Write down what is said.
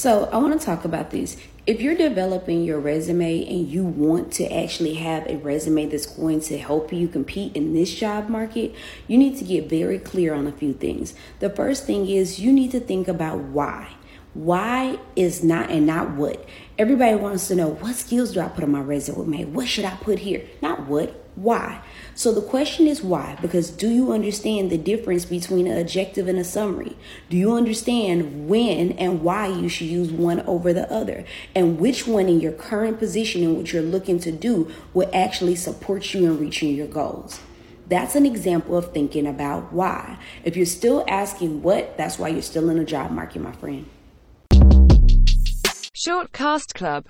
So, I want to talk about this. If you're developing your resume and you want to actually have a resume that's going to help you compete in this job market, you need to get very clear on a few things. The first thing is you need to think about why. Why is not and not what. Everybody wants to know what skills do I put on my resume? What should I put here? Not what, why. So the question is why? Because do you understand the difference between an objective and a summary? Do you understand when and why you should use one over the other? And which one in your current position and what you're looking to do will actually support you in reaching your goals? That's an example of thinking about why. If you're still asking what, that's why you're still in the job market, my friend. Shortcast Club